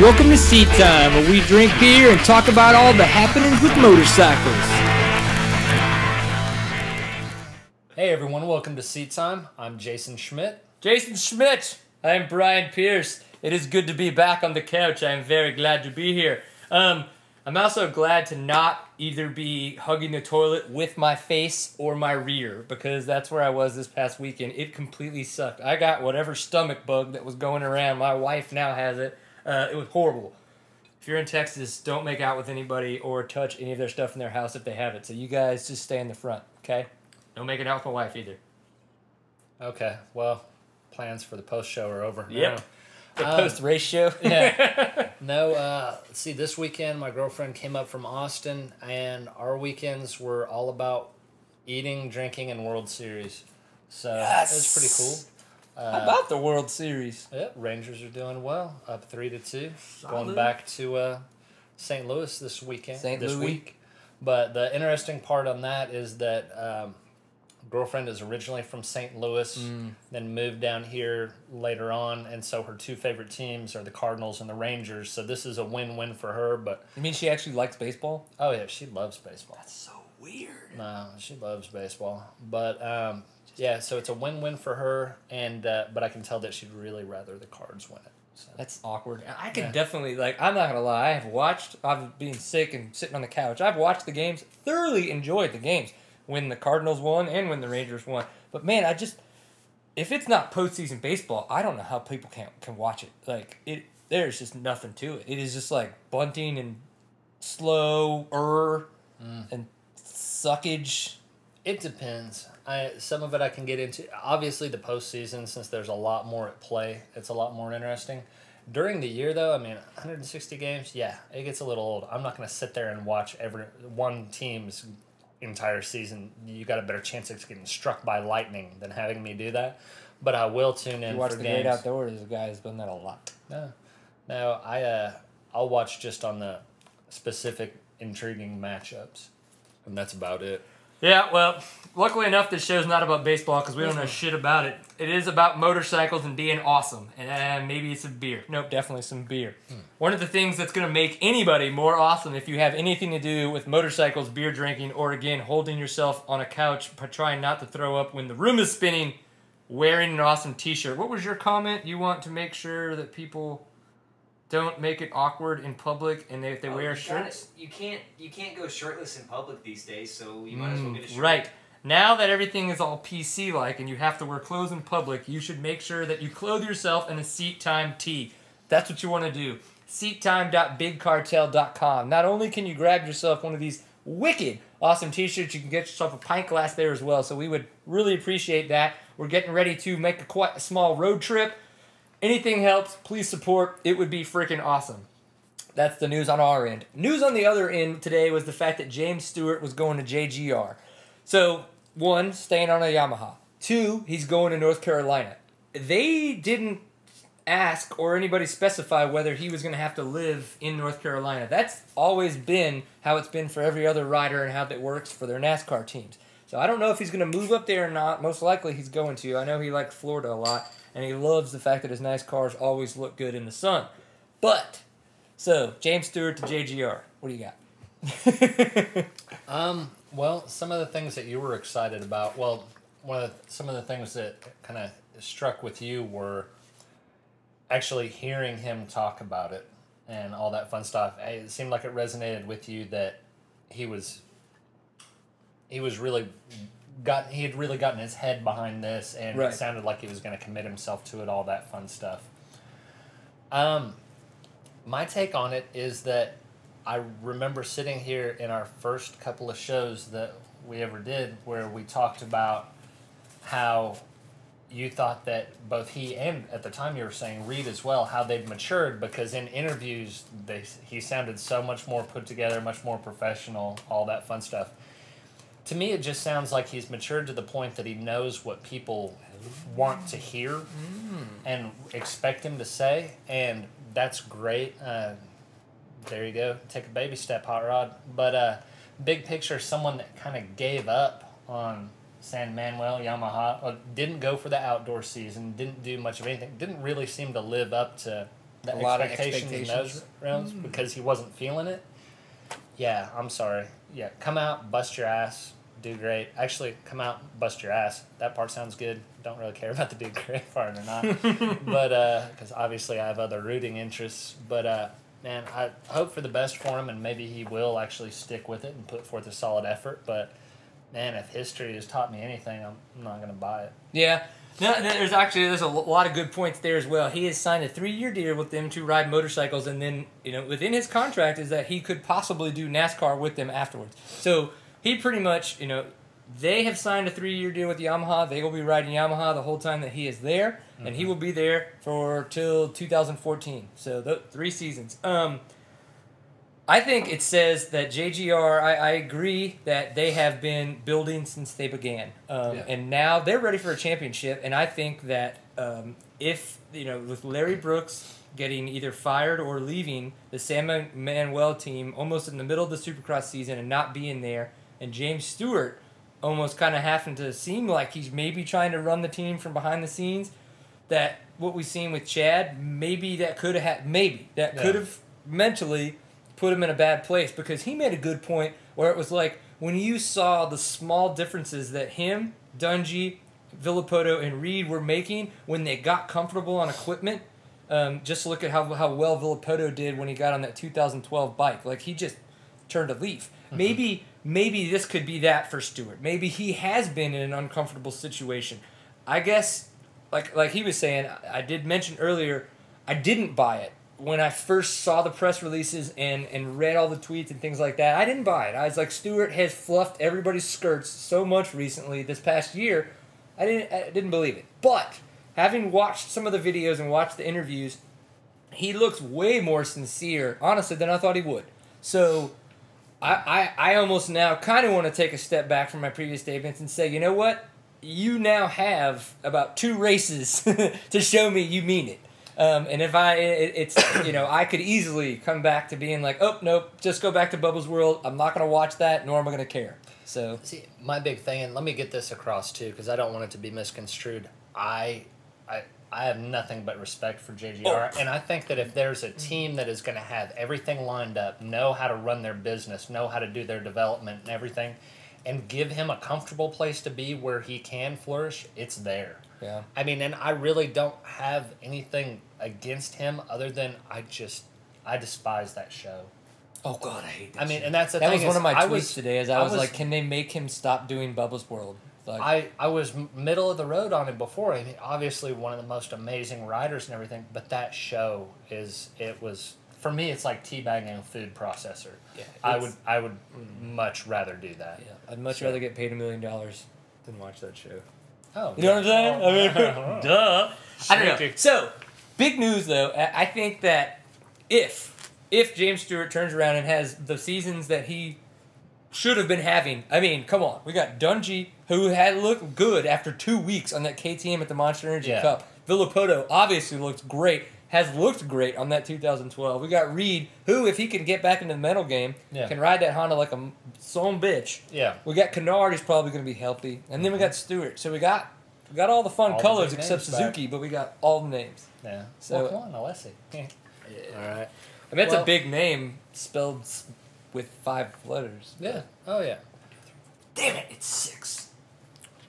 Welcome to Seat Time, where we drink beer and talk about all the happenings with motorcycles. Hey everyone, welcome to Seat Time. I'm Jason Schmidt. Jason Schmidt. I'm Brian Pierce. It is good to be back on the couch. I'm very glad to be here. Um, I'm also glad to not either be hugging the toilet with my face or my rear because that's where I was this past weekend. It completely sucked. I got whatever stomach bug that was going around. My wife now has it. Uh, it was horrible. If you're in Texas, don't make out with anybody or touch any of their stuff in their house if they have it. So you guys just stay in the front, okay? Don't make it out with my wife either. Okay, well, plans for the post show are over. Yep. The Um, post race show. Yeah. No, uh, see, this weekend my girlfriend came up from Austin, and our weekends were all about eating, drinking, and World Series. So it was pretty cool. How about the World Series? Yeah, Rangers are doing well, up three to two. Solid. Going back to uh, St. Louis this weekend. St. this Louis. week. But the interesting part on that is that um, girlfriend is originally from St. Louis, Mm. then moved down here later on, and so her two favorite teams are the Cardinals and the Rangers. So this is a win-win for her. But You mean she actually likes baseball? oh yeah, she loves baseball. That's so weird. No, she loves baseball. But um, yeah, so it's a win-win for her, and uh, but I can tell that she'd really rather the Cards win it. So. That's awkward. I can Yeah. definitely like. I'm not gonna lie. I have watched. I've been sick and sitting on the couch. I've watched the games. Thoroughly enjoyed the games when the Cardinals won and when the Rangers won. But man, I just if it's not postseason baseball, I don't know how people can can watch it. Like it, there's just nothing to it. It is just like bunting and slower mm. and suckage. It depends. I some of it I can get into. Obviously, the postseason, since there's a lot more at play, it's a lot more interesting. During the year, though, I mean, 160 games, yeah, it gets a little old. I'm not going to sit there and watch every one team's entire season. You got a better chance of getting struck by lightning than having me do that. But I will tune in You watch for the games. great outdoors. The guy's done that a lot. No, no, I uh, I'll watch just on the specific intriguing matchups, and that's about it. Yeah, well, luckily enough, this show's not about baseball because we don't know shit about it. It is about motorcycles and being awesome, and uh, maybe some beer. Nope, definitely some beer. One of the things that's going to make anybody more awesome if you have anything to do with motorcycles, beer drinking, or again holding yourself on a couch, but trying not to throw up when the room is spinning, wearing an awesome T-shirt. What was your comment? You want to make sure that people don't make it awkward in public, and if they Oh, wear you gotta- shirts. you can't you can't go shirtless in public these days, so you might as well get a shirt. Mm, Right. Now that everything is all PC like and you have to wear clothes in public, you should make sure that you clothe yourself in a seat time tee. That's what you want to do. Seattime.bigcartel.com. Not only can you grab yourself one of these wicked awesome t shirts, you can get yourself a pint glass there as well. So we would really appreciate that. We're getting ready to make a quite a small road trip. Anything helps, please support. It would be freaking awesome. That's the news on our end. News on the other end today was the fact that James Stewart was going to JGR. So, one, staying on a Yamaha. Two, he's going to North Carolina. They didn't ask or anybody specify whether he was going to have to live in North Carolina. That's always been how it's been for every other rider and how that works for their NASCAR teams. So I don't know if he's going to move up there or not. Most likely he's going to. I know he likes Florida a lot and he loves the fact that his nice cars always look good in the sun. But so, James Stewart to JGR. What do you got? Um, well, some of the things that you were excited about, well, one of the, some of the things that kind of struck with you were actually hearing him talk about it and all that fun stuff. It seemed like it resonated with you that he was he was really got he had really gotten his head behind this and Right. it sounded like he was going to commit himself to it all that fun stuff. Um my take on it is that I remember sitting here in our first couple of shows that we ever did where we talked about how you thought that both he and at the time you were saying Reed as well how they'd matured because in interviews they he sounded so much more put together, much more professional, all that fun stuff. To me, it just sounds like he's matured to the point that he knows what people want to hear and expect him to say, and that's great. Uh, there you go. Take a baby step, hot rod. But uh, big picture, someone that kind of gave up on San Manuel Yamaha uh, didn't go for the outdoor season, didn't do much of anything, didn't really seem to live up to the A lot of expectations, in those rounds Hmm. because he wasn't feeling it. Yeah, I'm sorry. Yeah, come out, bust your ass, do great. Actually, come out, bust your ass. That part sounds good. Don't really care about the do great part or not, but because obviously I have other rooting interests. But uh, man, I hope for the best for him, and maybe he will actually stick with it and put forth a solid effort. But man, if history has taught me anything, I'm, I'm not going to buy it. Yeah. No, there's actually there's a lot of good points there as well. He has signed a three-year deal with them to ride motorcycles, and then you know within his contract is that he could possibly do NASCAR with them afterwards. So he pretty much you know they have signed a three-year deal with Yamaha. They will be riding Yamaha the whole time that he is there, and he will be there for till 2014. So the three seasons. Um, I think it says that JGR. I, I agree that they have been building since they began, um, Yeah. and now they're ready for a championship. And I think that um, if you know, with Larry Brooks getting either fired or leaving the San Manuel team almost in the middle of the Supercross season and not being there, and James Stewart almost kind of having to seem like he's maybe trying to run the team from behind the scenes. That what we've seen with Chad, maybe that could have maybe that Yeah. could have mentally put him in a bad place because he made a good point where it was like when you saw the small differences that him, Dungey, Villopoto, and Reed were making when they got comfortable on equipment. Um, just look at how, how well Villopoto did when he got on that 2012 bike. Like he just turned a leaf. Maybe maybe this could be that for Stewart. Maybe he has been in an uncomfortable situation. I guess like like he was saying, I- did mention earlier, I didn't buy it when I first saw the press releases and and read all the tweets and things like that. I didn't buy it. I was like, Stewart has fluffed everybody's skirts so much recently this past year. I didn't I didn't believe it. But having watched some of the videos and watched the interviews, he looks way more sincere, honestly, than I thought he would. So I, I, I almost now kind of want to take a step back from my previous statements and say, you know what? You now have about two races to show me you mean it. Um, and if I, it, it's, you know, I could easily come back to being like, oh, nope, just go back to Bubba's World. I'm not going to watch that, nor am I going to care. So, See, my big thing, and let me get this across too, because I don't want it to be misconstrued. I, I, I have nothing but respect for JGR, Oh. and I think that if there's a team that is going to have everything lined up, know how to run their business, know how to do their development and everything, and give him a comfortable place to be where he can flourish, it's there. yeah. I mean, and I really don't have anything against him other than I just I despise that show. Oh, God, I hate that I mean, shit. and that's the that thing was one of my I tweets was- today as I I was, was- like, can they make him stop doing Bubba's World? Like, I, I was middle of the road on it before. I mean, obviously one of the most amazing writers and everything, but that show is it was for me. It's like teabagging a food processor. Yeah, I would I would much rather do that. yeah, I'd much So- rather get paid a million dollars than watch that show. Oh, You know what I'm saying? Oh, I mean, duh. I don't know. So, big news though. I I think that if if James Stewart turns around and has the seasons that he should have been having, I mean, come on, we got Dungey who had looked good after two weeks on that KTM at the Monster Energy Yeah. Cup. Villopoto obviously looks great. Has looked great on that 2012. We got Reed, who, if he can get back into the mental game, Yeah. can ride that Honda like a son bitch. Yeah. We got Kennard, he's probably going to be healthy, and then we mm-hmm. got Stewart. So we got we got all the fun All colors big except names back. Suzuki, but we got all the names. Yeah. So- well, come on, Alessi. All right. I mean, it's Well- a big name spelled with five letters. Yeah. Oh yeah. Damn it, it's six.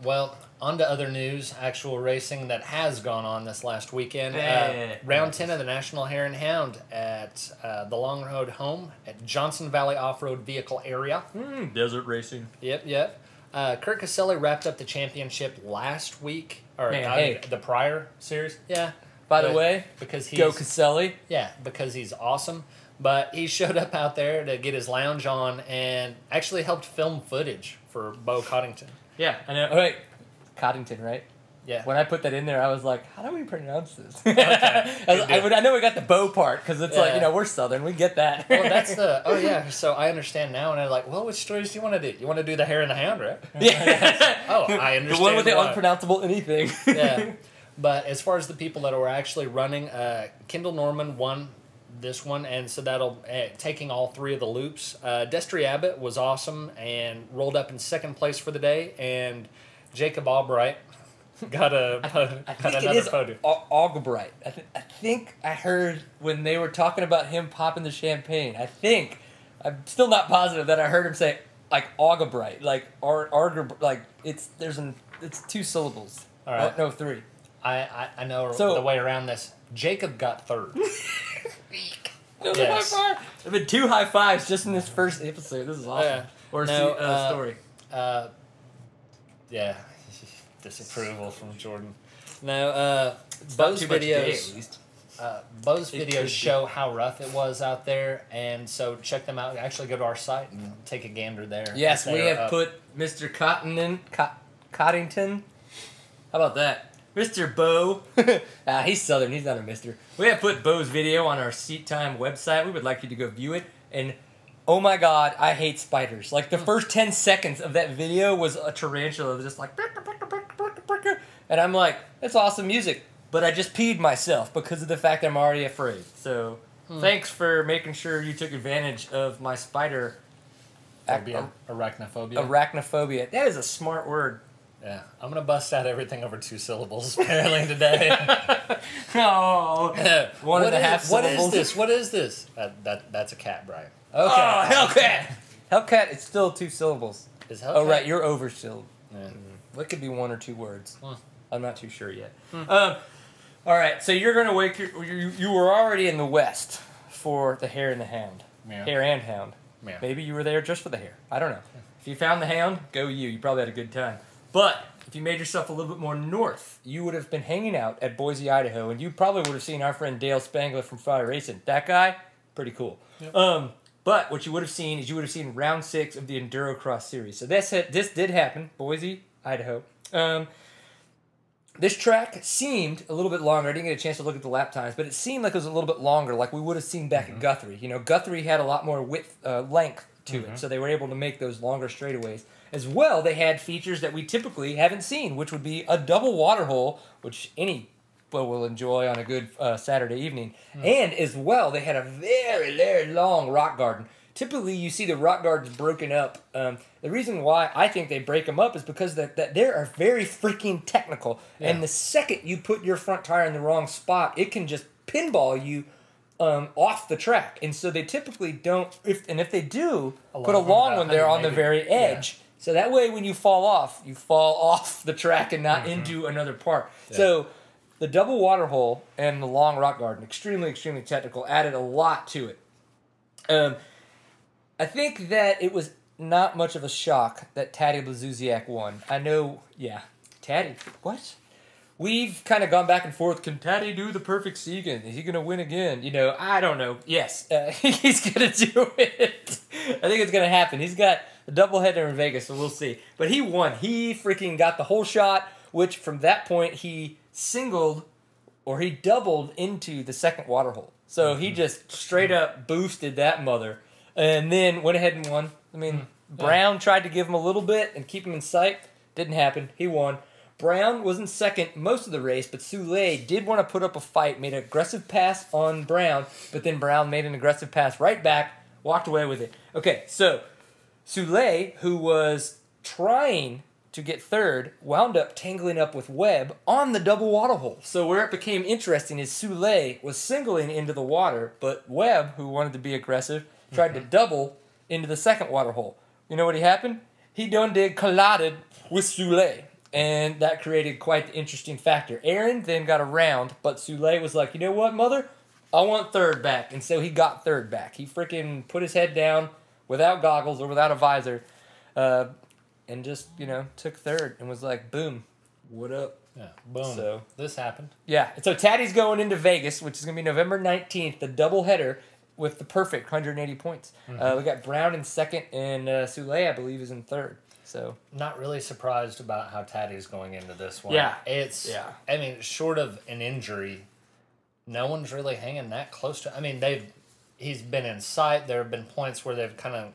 Well, on to other news, actual racing that has gone on this last weekend. Eh. Uh, round 10 of the National Hare and Hound at uh, the Long Road Home at Johnson Valley Off Road Vehicle Area. Mm, desert racing. Yep, yep. Uh, Kurt Caselli wrapped up the championship last week, or Man, hey. the prior series. Yeah. By the way, because he's go Caselli. yeah, because he's awesome. But he showed up out there to get his lounge on and actually helped film footage for Bo Coddington. Yeah, I know. All right, Coddington, right? Yeah. When I put that in there, I was like, "How do we pronounce this?" I, was- I, would- I know we got the bow part because it's like you know we're Southern, we get that. well, that's the oh yeah. So I understand now, and I'm like, well, which stories do you want to do? You want to do the Hare and the Hound, right? yeah. Oh, I understand. The one with the why. unpronounceable anything. yeah. But as far as the people that were actually running, uh, Kendall Norman won this one, and so that'll uh, taking all three of the loops. Uh, Destry Abbott was awesome and rolled up in second place for the day, and Jacob Albright got a I got think it another is photo. Al- Algebright. I, th- I think I heard when they were talking about him popping the champagne. I think I'm still not positive that I heard him say like Algebright, like Ar- Arger, like it's there's an it's two syllables. All right. No, no, three. I, I, I know So- the way around this. Jacob got third. Another Yes. high five. There've been two high fives just in this first episode. This is awesome. Yeah. Or No, see, uh, uh, story. Uh, yeah, disapproval from Jordan. No, uh, Bo's Too much videos. at least. Uh, Bo's It videos show how rough it was out there, and so check them out. Actually, go to our site and take a gander there. Yes, we have up. put Mr. Cottonin, Cot- Cottington. How about that? Mr. Bo. ah, he's Southern. He's not a Mister. We have put Bo's video on our Seat Time website. We would like you to go view it. And oh my God, I hate spiders. Like the first 10 seconds of that video was a tarantula just like. And I'm like, that's awesome music. But I just peed myself because of the fact that I'm already afraid. So thanks for making sure you took advantage of my spider Phobia, arachnophobia. Arachnophobia. That is a smart word. Yeah, I'm gonna bust out everything over two syllables apparently today. Oh. One What and a half What is syllables. this? What is this? That, that that's a cat, Brian. Okay. Oh, Hellcat. Hellcat, it's still two syllables. Is Hellcat? Oh, right, you're overshilled. Yeah. What could be one or two words? Hmm. I'm not too sure yet. Um, all right, so you're going to wake your. You, you were already in the West for the Hare and the Hound. Yeah. Hare and Hound. Yeah. Maybe you were there just for the hare. I don't know. If you found the hound, go you. You probably had a good time. But if you made yourself a little bit more north, you would have been hanging out at Boise, Idaho, and you probably would have seen our friend Dale Spangler from Fire Racing. That guy, pretty cool. Um, but what you would have seen is you would have seen round six of the Endurocross Series. So this had, this did happen, Boise, Idaho. Um, this track seemed a little bit longer. I didn't get a chance to look at the lap times, but it seemed like it was a little bit longer, like we would have seen back at Guthrie. You know, Guthrie had a lot more width, uh, length to it, so they were able to make those longer straightaways. As well, they had features that we typically haven't seen, which would be a double water hole, which any boat will enjoy on a good uh, Saturday evening. And as well, they had a very, very long rock garden. Typically, you see the rock gardens broken up. Um, the reason why I think they break them up is because that, that they are very freaking technical. And the second you put your front tire in the wrong spot, it can just pinball you um, off the track. And so they typically don't. If and if they do, A put a long one, long about one there on the 180. very Yeah. So that way, when you fall off, you fall off the track and not into another part. So the double water hole and the long rock garden, extremely, extremely technical, added a lot to it. Um, I think that it was not much of a shock that Taddy Blazusiak won. I know, yeah, Taddy, what? We've kind of gone back and forth. Can Taddy do the perfect Segan? Is he going to win again? You know, I don't know. Yes, uh, he's going to do it. I think it's going to happen. He's got a doubleheader in Vegas, so we'll see. But he won. He freaking got the whole shot, which from that point he singled or he doubled into the second water hole. So he just straight up boosted that mother and then went ahead and won. I mean, Brown tried to give him a little bit and keep him in sight. Didn't happen. He won. Brown was in second most of the race, but Soule did want to put up a fight, made an aggressive pass on Brown, but then Brown made an aggressive pass right back, walked away with it. Okay, so Soule, who was trying to get third, wound up tangling up with Webb on the double water hole. So where it became interesting is Soule was singling into the water, but Webb, who wanted to be aggressive, tried to mm-hmm. double into the second water hole. You know what he happened? He done did collided with Soule. And that created quite the interesting factor. Aaron then got around, but Soule was like, you know what, mother? I want third back. And so he got third back. He freaking put his head down without goggles or without a visor uh, and just, you know, took third and was like, boom, what up? Yeah. Boom. So- this happened. Yeah. And so Taddy's going into Vegas, which is going to be November 19th, the doubleheader with the perfect 180 points. Uh, we got Brown in second, and uh, Soule, I believe, is in third. So Not really surprised about how Taddy's going into this one. Yeah. It's Yeah. I mean, short of an injury, no one's really hanging that close to I mean, they've he's been in sight. There have been points where they've kind of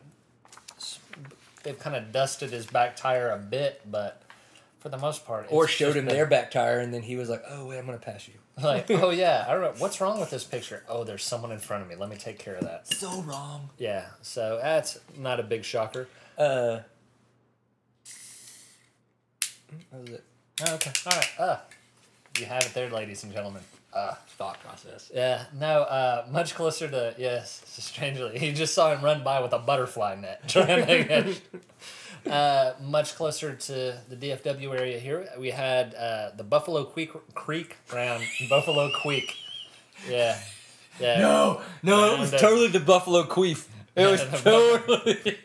they've kind of dusted his back tire a bit, but for the most part, or showed him been their back tire, and then he was like, "Oh wait, I'm gonna pass you." like, oh yeah, I don't know what's wrong with this picture. Oh, there's someone in front of me. Let me take care of that. So wrong. Yeah, so that's not a big shocker. Uh, That was it. Oh, okay. All right. Uh, you have it there, ladies and gentlemen. Uh, thought process. Yeah, no, uh, much closer to, yes, strangely. He just saw him run by with a butterfly net trying to catch. Uh, much closer to the DFW area here, we had uh, the Buffalo Creek, Creek round. Buffalo Creek. Yeah. Yeah. No, no, it was uh, totally the Buffalo Queef. It was the totally.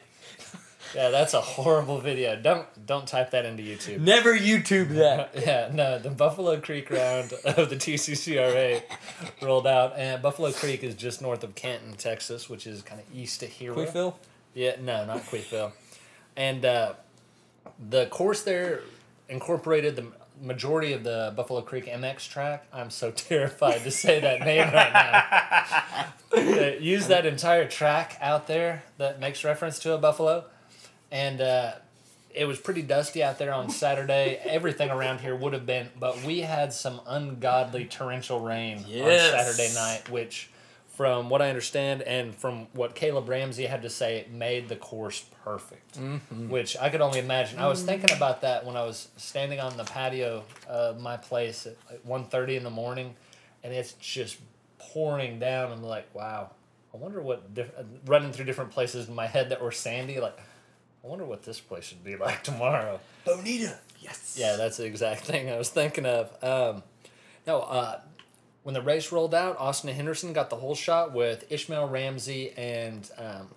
Yeah, that's a horrible video. Don't don't type that into YouTube. Never YouTube that. Yeah, no, the Buffalo Creek round of the TCCRA rolled out, and Buffalo Creek is just north of Canton, Texas, which is kind of east of here. Queefville? Yeah, no, not Queefville. And uh, the course there incorporated the majority of the Buffalo Creek MX track. I'm so terrified to say that name right now. Use that entire track out there that makes reference to a buffalo. And uh, it was pretty dusty out there on Saturday. Everything around here would have been, but we had some ungodly torrential rain Yes. on Saturday night, which, from what I understand and from what Caleb Ramsey had to say, made the course perfect. Which I could only imagine. I was thinking about that when I was standing on the patio of my place at like 1.30 in the morning, and it's just pouring down. I'm like, wow. I wonder what diff- running through different places in my head that were sandy. Like, I wonder what this place should be like tomorrow. Bonita. Yes. Yeah, that's the exact thing I was thinking of. Um, no, uh, when the race rolled out, Austin Henderson got the whole shot with Ishmael Ramsey and um,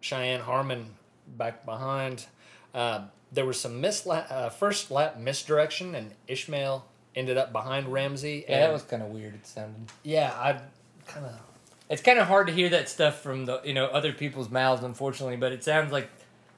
Cheyenne Harmon back behind. Um there was some misla- uh, first lap misdirection, and Ishmael ended up behind Ramsey. Yeah, and that was kind of weird. It sounded. yeah, I kind of It's kind of hard to hear that stuff from the you know other people's mouths, unfortunately. But it sounds like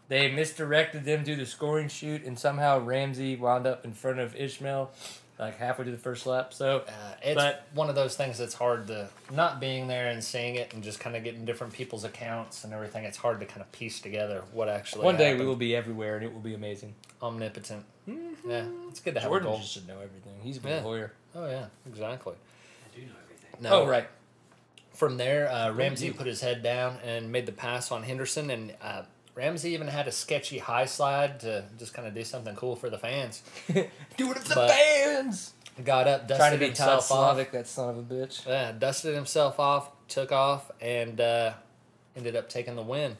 they misdirected them to the scoring chute, and somehow Ramsey wound up in front of Ishmael, like halfway to the first lap. So Uh, it's But- one of those things that's hard to not being there and seeing it and just kind of getting different people's accounts and everything. It's hard to kind of piece together what actually. one day we will be everywhere, and it will be amazing. omnipotent. Yeah, it's good to have a Jordan goal. just should know everything. He's a Yeah. lawyer. Oh yeah, exactly. I do know everything. No, Oh right. From there, uh, Ramsey put his head down and made the pass on Henderson, and uh, Ramsey even had a sketchy high slide to just kind of do something cool for the fans. Do it for the fans. Got up, dusted Trying to be Todd himself off. That son of a bitch. Yeah, dusted himself off, took off, and uh, ended up taking the win.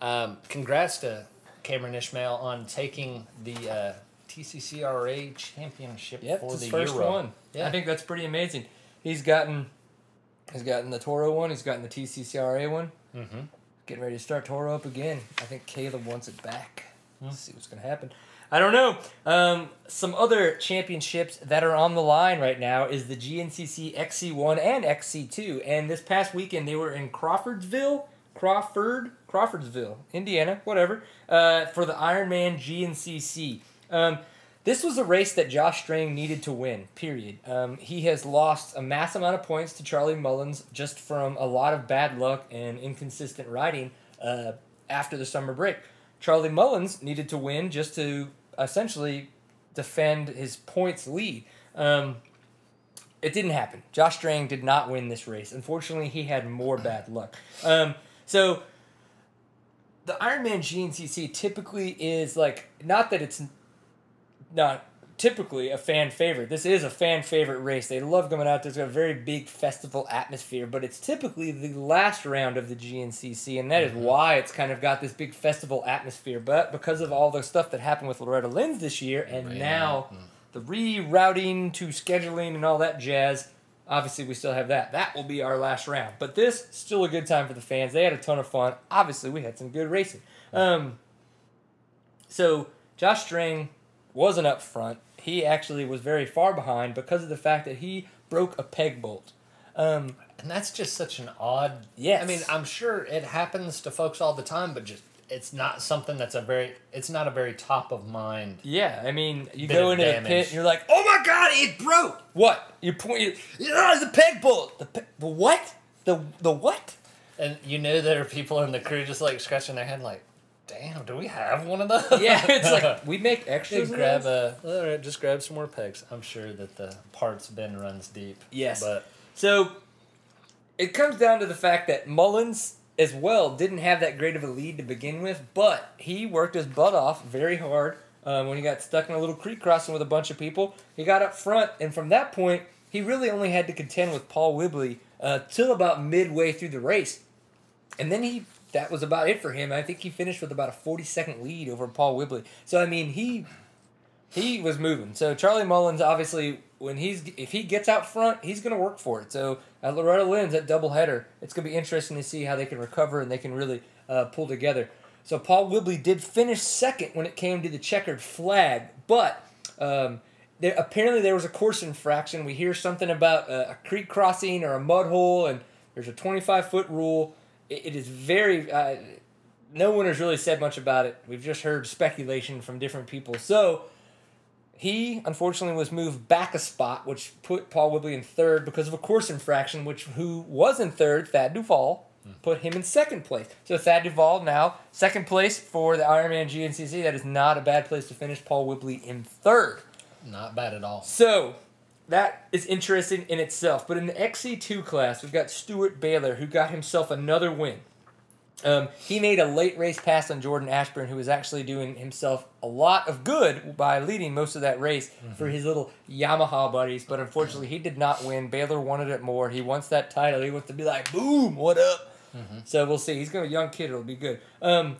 Um, congrats to Cameron Ishmael on taking the uh, TCCRA championship Yep, for it's the his first Euro. one. Yeah. I think that's pretty amazing. He's gotten, he's gotten the Toro one. He's gotten the TCCRA one. Mm-hmm. Getting ready to start Toro up again. I think Caleb wants it back. Hmm. Let's see what's gonna happen. I don't know. Um, some other championships that are on the line right now is the GNCC XC1 and XC2. And this past weekend they were in Crawfordsville, Crawford, Crawfordsville, Indiana, whatever, uh, for the Ironman GNCC. Um, this was a race that Josh Strang needed to win, period. Um, he has lost a mass amount of points to Charlie Mullins just from a lot of bad luck and inconsistent riding uh, after the summer break. Charlie Mullins needed to win just to essentially defend his points lead. Um, it didn't happen. Josh Strang did not win this race. Unfortunately, he had more bad luck. Um, so the Ironman GNCC typically is like not that it's not typically a fan favorite. This is a fan favorite race. They love coming out. There's a very big festival atmosphere, but it's typically the last round of the GNCC, and that is why it's kind of got this big festival atmosphere. But because of all the stuff that happened with Loretta Lynn's this year, and Man. now the rerouting to scheduling and all that jazz. Obviously, we still have that. That will be our last round. But this still a good time for the fans. They had a ton of fun. Obviously, we had some good racing. Um, so Josh Strang wasn't up front. He actually was very far behind because of the fact that he broke a peg bolt. Um, And that's just such an odd. Yes. I mean, I'm sure it happens to folks all the time, but just it's not something that's a very. It's not a very top of mind. yeah, I mean, you go into the pit and you're like, "Oh my god, it broke!" What? You point? You, yeah, the peg bolt. The pe- the what? The the what? And you know there are people in the crew just like scratching their head, like, "Damn, do we have one of those?" Yeah, it's like we make extras. grab a. All right, just grab some more pegs. I'm sure that the parts bin runs deep. Yes. but So it comes down to the fact that Mullins as well didn't have that great of a lead to begin with, but he worked his butt off very hard um, when he got stuck in a little creek crossing with a bunch of people. He got up front, and from that point, he really only had to contend with Paul Whibley uh, till about midway through the race, and then he that was about it for him. I think he finished with about a forty second lead over Paul Whibley. So I mean he he was moving. So Charlie Mullins obviously when he's if he gets out front, he's going to work for it. So at Loretta Lynn's at doubleheader, it's going to be interesting to see how they can recover and they can really uh, pull together. So Paul Whibley did finish second when it came to the checkered flag, but um, there, apparently there was a course infraction. We hear something about a, a creek crossing or a mud hole, and there's a 25 foot rule. It, it is very. Uh, no one has really said much about it. We've just heard speculation from different people. So he unfortunately was moved back a spot, which put Paul Whibley in third because of a course infraction, which who was in third, Thad Duval, put him in second place. So Thad Duval now second place for the Ironman GNCC. That is not a bad place to finish. Paul Whibley in third. Not bad at all. So that is interesting in itself. But in the XC2 class, we've got Steward Baylor, who got himself another win. Um, he made a late race pass on Jordan Ashburn, who was actually doing himself a lot of good by leading most of that race for his little Yamaha buddies. But unfortunately, he did not win. Baylor wanted it more. He wants that title. He wants to be like, boom, what up? So we'll see. He's going to be a young kid. It'll be good. Um,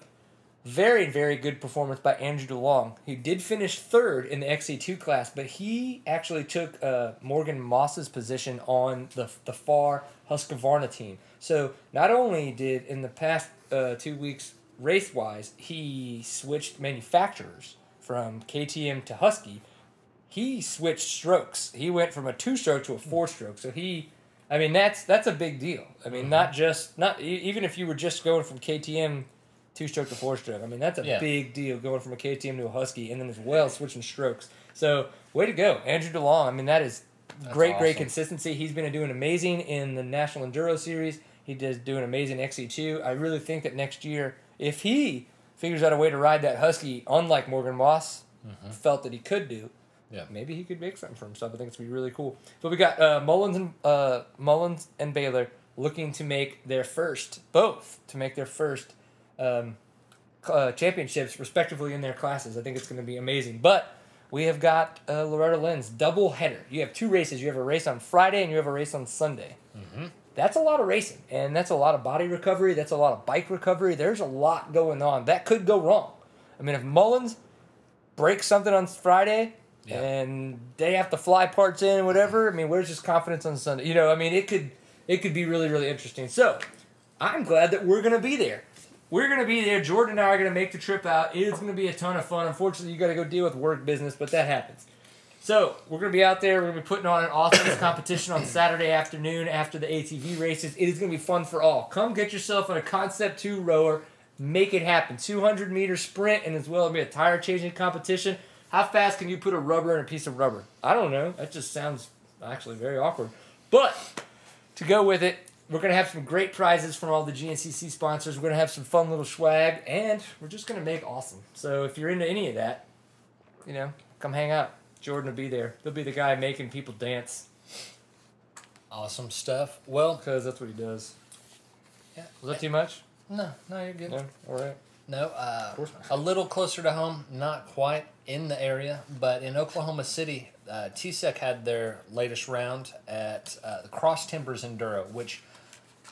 very, very good performance by Andrew DeLong. who did finish third in the XC2 class, but he actually took uh, Morgan Moss's position on the, the far Husqvarna team. So not only did in the past uh, two weeks, race wise, he switched manufacturers from KTM to Husky, he switched strokes. He went from a two stroke to a four stroke. So he, I mean, that's that's a big deal. I mean, not just not even if you were just going from KTM two stroke to four stroke. I mean, that's a Yeah. big deal going from a KTM to a Husky, and then as well switching strokes. So way to go, Andrew DeLong. I mean, that is That's great, great consistency. He's been doing amazing in the National Enduro Series. He does doing amazing XC2. I really think that next year, if he figures out a way to ride that Husky, unlike Morgan Moss felt that he could do, Yeah. maybe he could make something for himself. I think it's gonna be really cool. But we got uh, Mullins and uh, Mullins and Baylor looking to make their first, both to make their first um, uh, championships respectively in their classes. I think it's going to be amazing. But we have got uh, Loretta Lynn's double header. You have two races. You have a race on Friday and you have a race on Sunday. That's a lot of racing, and that's a lot of body recovery. That's a lot of bike recovery. There's a lot going on that could go wrong. I mean, if Mullins breaks something on Friday Yeah. and they have to fly parts in and whatever, I mean, where's his confidence on Sunday? You know, I mean, it could it could be really really interesting. So, I'm glad that we're gonna be there. We're gonna be there. Jordan and I are gonna make the trip out. It is gonna be a ton of fun. Unfortunately, you got to go deal with work business, but that happens. So we're gonna be out there. We're gonna be putting on an awesome competition on Saturday afternoon after the ATV races. It is gonna be fun for all. Come get yourself on a Concept Two rower. Make it happen. 200 meter sprint and as well be a tire changing competition. How fast can you put a rubber in a piece of rubber? I don't know. That just sounds actually very awkward. But to go with it, we're gonna have some great prizes from all the GNCC sponsors. We're gonna have some fun little swag, and we're just gonna make awesome. So if you're into any of that, you know, come hang out. Jordan will be there. He'll be the guy making people dance Awesome stuff. Well, because that's what he does. Yeah. Was that too much? no, no, you're good. No. All right. No, uh, course not. a little closer to home, not quite in the area, but in Oklahoma City, uh, TSCEC had their latest round at uh, the Cross Timbers Enduro, which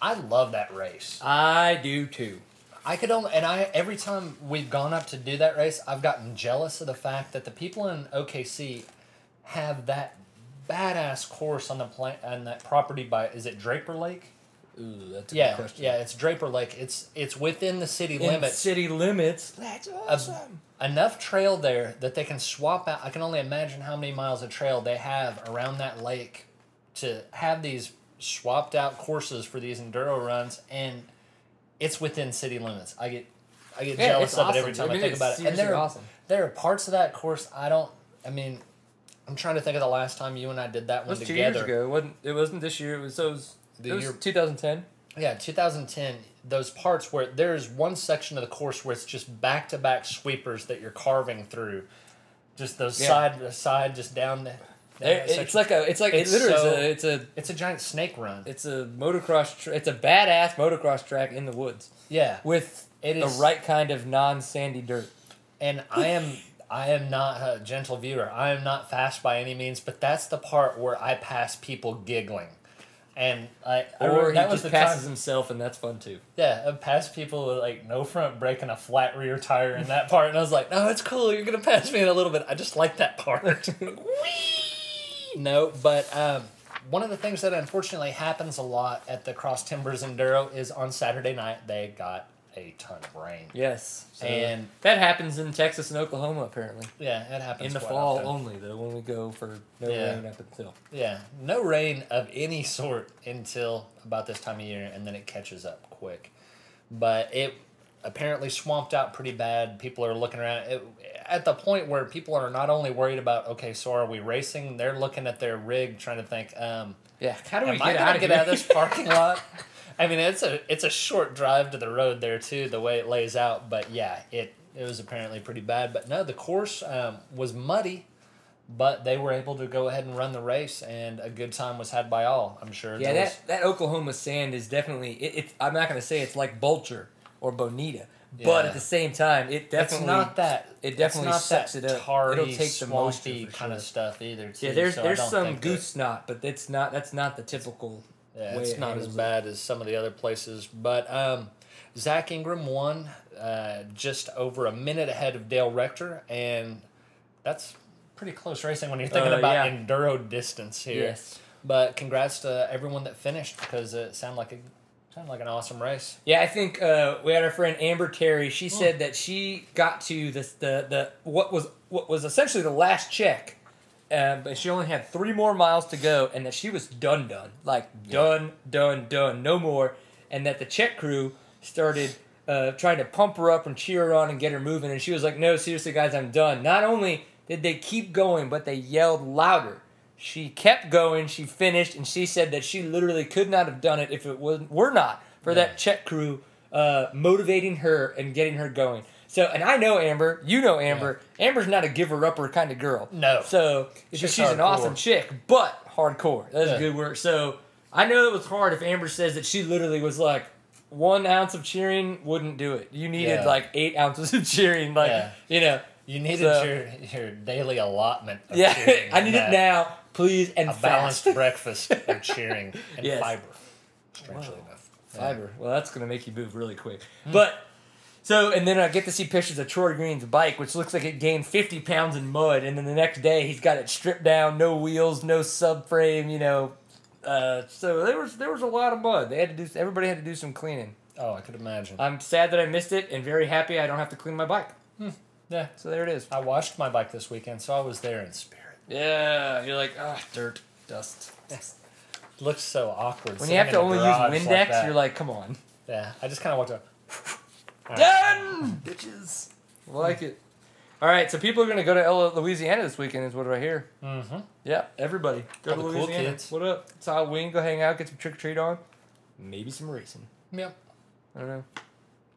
I love that race. I do too. I could only, and I every time we've gone up to do that race, I've gotten jealous of the fact that the people in OKC have that badass course on the plant on that property by is it Draper Lake? Ooh, that's a Yeah, good question. yeah, it's Draper Lake. It's it's within the city In limits. city limits. That's awesome. enough trail there that they can swap out. I can only imagine how many miles of trail they have around that lake to have these swapped out courses for these enduro runs, and it's within city limits. I get I get Yeah, jealous of it every time I I, think about it. And there are, awesome. there are parts of that course I don't. I mean, I'm trying to think of the last time you and I did that It one was two together. years ago. It wasn't, it wasn't this year. It was, so it was, The year- 2010. Yeah, 2010. Those parts where there's one section of the course where it's just back to back sweepers that you're carving through, just those Yeah. side to side, just down the. There- that it's like a, it's like It's it literally so- is a, it's a, it's a giant snake run. it's a motocross. Tra- it's a badass motocross track in the woods yeah, with It the is- right kind of non-sandy dirt. and I am I am not a gentle viewer. I am not fast by any means, but that's the part where I pass people giggling. And I, I Or he that was just the passes time, himself, and that's fun too. yeah, I passed people with like no front brake and a flat rear tire in that part, and I was like, no, it's cool. You're gonna pass me in a little bit. I just like that part. no, but um, one of the things that unfortunately happens a lot at the Cross Timbers Enduro is on Saturday night they got a ton of rain. Yes, so And- that happens in Texas and Oklahoma apparently. Yeah, it happens In the fall often. only, though, when we go for no Yeah. rain up until. Yeah, no rain of any sort until about this time of year, and then it catches up quick. But it apparently swamped out pretty bad. People are looking around it, at the point where people are not only worried about okay, so are we racing? They're looking at their rig, trying to think, um, Yeah, how do we am get I out of get out of this parking lot? I mean, it's a it's a short drive to the road there too, the way it lays out. But yeah, it it was apparently pretty bad. But no, the course um, was muddy, but they were able to go ahead and run the race, and a good time was had by all. I'm sure. Yeah, that, that Oklahoma sand is definitely. It, it, I'm not going to say it's like Bulcher or Bonita, but Yeah. at the same time, it definitely it's not that. it definitely sucks it up. It'll take the for kind of stuff either. Too, yeah, there's so I there's some think that- goose snot, but it's not. That's not the typical. Yeah, it's not as bad as some of the other places. But um, Zach Ingram won uh, just over a minute ahead of Dale Rector, and that's pretty close racing when you're thinking Uh, about yeah. enduro distance here. Yes. But congrats to everyone that finished because it sounded like a sounded like an awesome race. Yeah, I think uh, we had our friend Amber Terry. She said that she got to this the the what was what was essentially the last check, um, but she only had three more miles to go, and that she was done, done, like done, done, done, no more, and that the check crew started uh, trying to pump her up and cheer her on and get her moving, and she was like, "No, seriously, guys, I'm done." Not only did they keep going, but they yelled louder. She kept going. She finished, and she said that she literally could not have done it if it was were not for Yeah. that check crew uh, motivating her and getting her going. So, and I know Amber. You know Amber. Amber's not a giver upper kind of girl. No. So she's, She's an awesome chick, but hardcore. That's Yeah. good word. So I know it was hard if Amber says that she literally was like one ounce of cheering wouldn't do it. You needed Yeah. like eight ounces of cheering. Like Yeah. you know. You needed So- your your daily allotment. Of Yeah, cheering I need it now, please, and A fast. balanced breakfast of cheering and Yes. fiber. Strangely Wow. enough. Fiber. Well, that's gonna make you move really quick. Hmm. But so, and then I get to see pictures of Troy Green's bike, which looks like it gained 50 pounds in mud, and then the next day he's got it stripped down, no wheels, no subframe, you know. Uh, so there was there was a lot of mud. They had to do. Everybody had to do some cleaning. Oh, I could imagine. I'm sad that I missed it, and very happy I don't have to clean my bike. yeah. So there it is. I washed my bike this weekend, so I was there in spirit. Yeah, you're like ah, dirt, dust. Looks so awkward. When you have to only use Windex, you're like, come on. yeah. I just kind of walked up. Done, bitches. Like it. All right, so people are gonna go to L- Louisiana this weekend, is what I hear. Mm-hmm. Yeah, everybody go All to the cool Louisiana. kids. What up? It's Halloween. Go hang out, get some trick or treat on. Maybe some racing. Yep. I don't know. You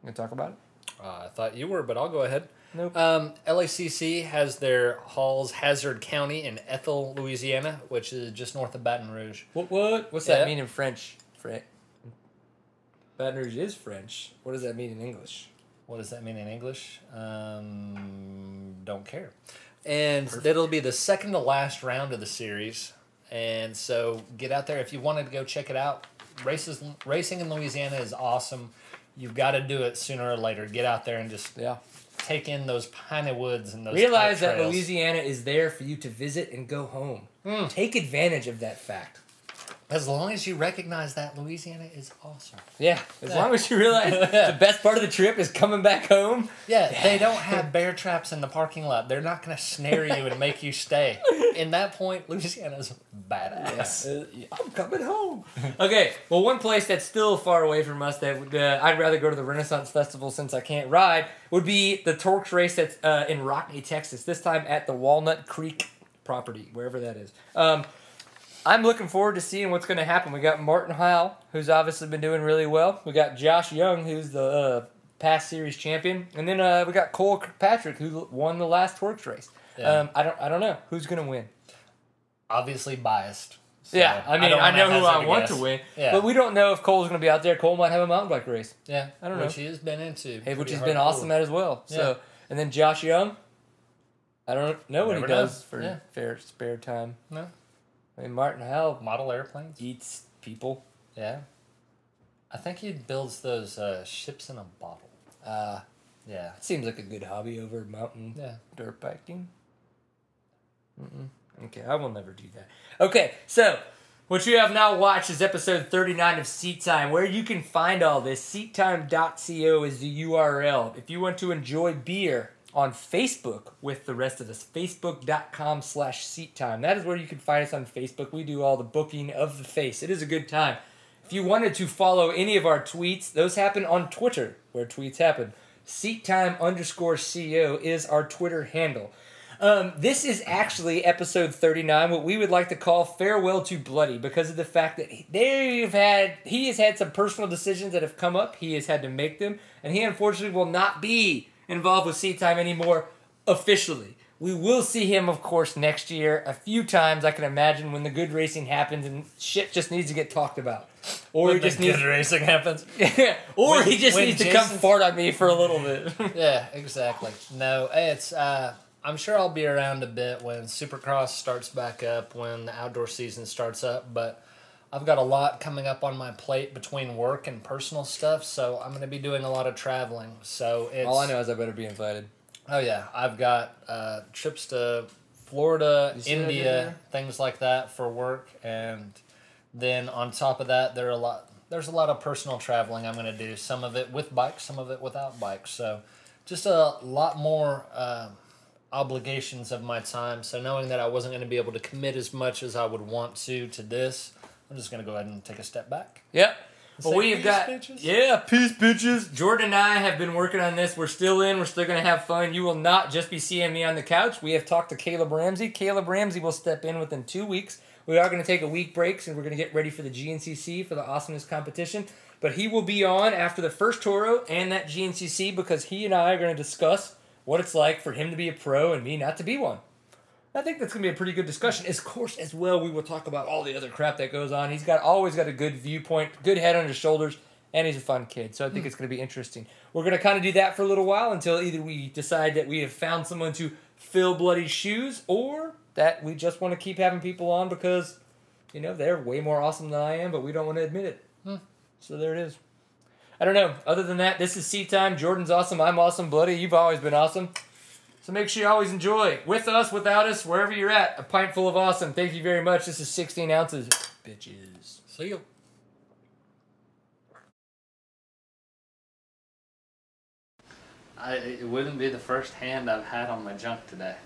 gonna talk about it? Uh, I thought you were, but I'll go ahead. Nope. Um, LACC has their halls Hazard County in Ethel, Louisiana, which is just north of Baton Rouge. What? What? What's Yeah. that mean in French? French. Baton Rouge is French. What does that mean in English? What does that mean in English? Um, don't care. And it'll be the second to last round of the series. And so get out there if you wanted to go check it out. Races racing in Louisiana is awesome. You've got to do it sooner or later. Get out there and just Yeah. Take in those piney woods and those Realize that. Louisiana is there for you to visit and go home. Mm. Take advantage of that fact. As long as you recognize that Louisiana is awesome. Yeah, as Yeah. long as you realize the best part of the trip is coming back home. Yeah, they don't have bear traps in the parking lot. They're not going to snare you and make you stay. In that point, Louisiana's badass. Uh, I'm coming home. okay, well, one place that's still far away from us that would, uh, I'd rather go to the Renaissance Festival since I can't ride would be the Torques race that's uh, in Rockne, Texas. This time at the Walnut Creek property, wherever that is. Um, I'm looking forward to seeing what's going to happen. We got Martin Heil, who's obviously been doing really well. We got Josh Young, who's the uh, past series champion, and then uh, we got Cole Kirkpatrick, who won the last Torques race. Yeah. Um, I don't, I don't know who's going to win. Obviously biased. So Yeah, I mean, don't I, know who I want guess. to win, Yeah. but we don't know if Cole's going to be out there. Cole might have a mountain bike race, Yeah, I don't which know. Which he has been into. hey, which has been awesome at as well. So, and then Josh Young, I don't know what he Never does for Yeah. fair spare time. No. I mean, Martin Hell Model airplanes. eats people. Yeah. I think he builds those uh, ships in a bottle. Uh, Yeah. seems like a good hobby over mountain Yeah. dirt biking. Mm-mm. Okay, I will never do that. Okay, so what you have now watched is episode 39 of Seat Time, where you can find all this. Seattime.co is the URL. If you want to enjoy beer on Facebook with the rest of us, facebook.com slash seat time. That is where you can find us on Facebook. We do all the booking of the face. It is a good time. If you wanted to follow any of our tweets, those happen on Twitter, where tweets happen. Seat time underscore CO is our Twitter handle. Um, this is actually episode 39, what we would like to call Farewell to Bloody, because of the fact that they've had, he has had some personal decisions that have come up. He has had to make them, and he unfortunately will not be involved with Seat Time anymore officially. We will see him, of course, next year a few times. I can imagine when the good racing happens and shit just needs to get talked about, or When he just the needs, good racing happens. or When- he just needs to come fart on me for a little bit. yeah, exactly. No, it's. Uh, I'm sure I'll be around a bit when Supercross starts back up, when the outdoor season starts up. But I've got a lot coming up on my plate between work and personal stuff, so I'm going to be doing a lot of traveling. So it's. All I know is I better be invited. Oh yeah, I've got uh, trips to Florida, You see what I did India, things like that for work, and then on top of that, there are a lot. There's a lot of personal traveling I'm going to do. Some of it with bikes, some of it without bikes. So, just a lot more uh, obligations of my time. So, knowing that I wasn't going to be able to commit as much as I would want to to this, I'm just going to go ahead and take a step back. Yep. Well, we've got bitches. yeah, peace, bitches. Jordan and I have been working on this. We're still in. We're still gonna have fun. You will not just be seeing me on the couch. We have talked to Caleb Ramsey. Caleb Ramsey will step in within two weeks. We are gonna take a week break, and we're gonna get ready for the GNCC for the awesomeness competition. But he will be on after the first Toro and that GNCC because he and I are gonna discuss what it's like for him to be a pro and me not to be one. I think that's gonna be a pretty good discussion. Of course, as well, we will talk about all the other crap that goes on. He's got always got a good viewpoint, good head on his shoulders, and he's a fun kid. So I think hmm. it's gonna be interesting. We're gonna kind of do that for a little while until either we decide that we have found someone to fill Bloody's shoes, or that we just want to keep having people on because, you know, they're way more awesome than I am, but we don't want to admit it. Hmm. So there it is. I don't know. Other than that, this is Seat Time. Jordan's awesome. I'm awesome. Bloody, you've always been awesome. So make sure you always enjoy. With us, without us, wherever you're at, a pint full of awesome. Thank you very much. This is 16 ounces. Bitches. See you. I, it wouldn't be the first hand I've had on my junk today.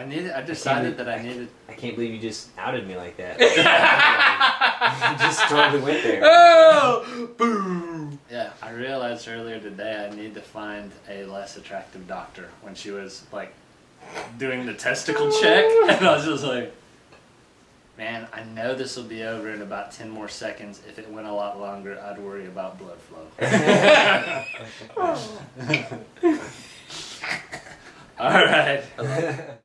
Well, I needed. I decided believe- that I needed. I can't believe you just outed me like that. you just totally went there. Oh! Boom! Yeah, I realized earlier today I need to find a less attractive doctor when she was like doing the testicle check, and I was just like, man, I know this will be over in about ten more seconds. If it went a lot longer, I'd worry about blood flow. Oh. All right.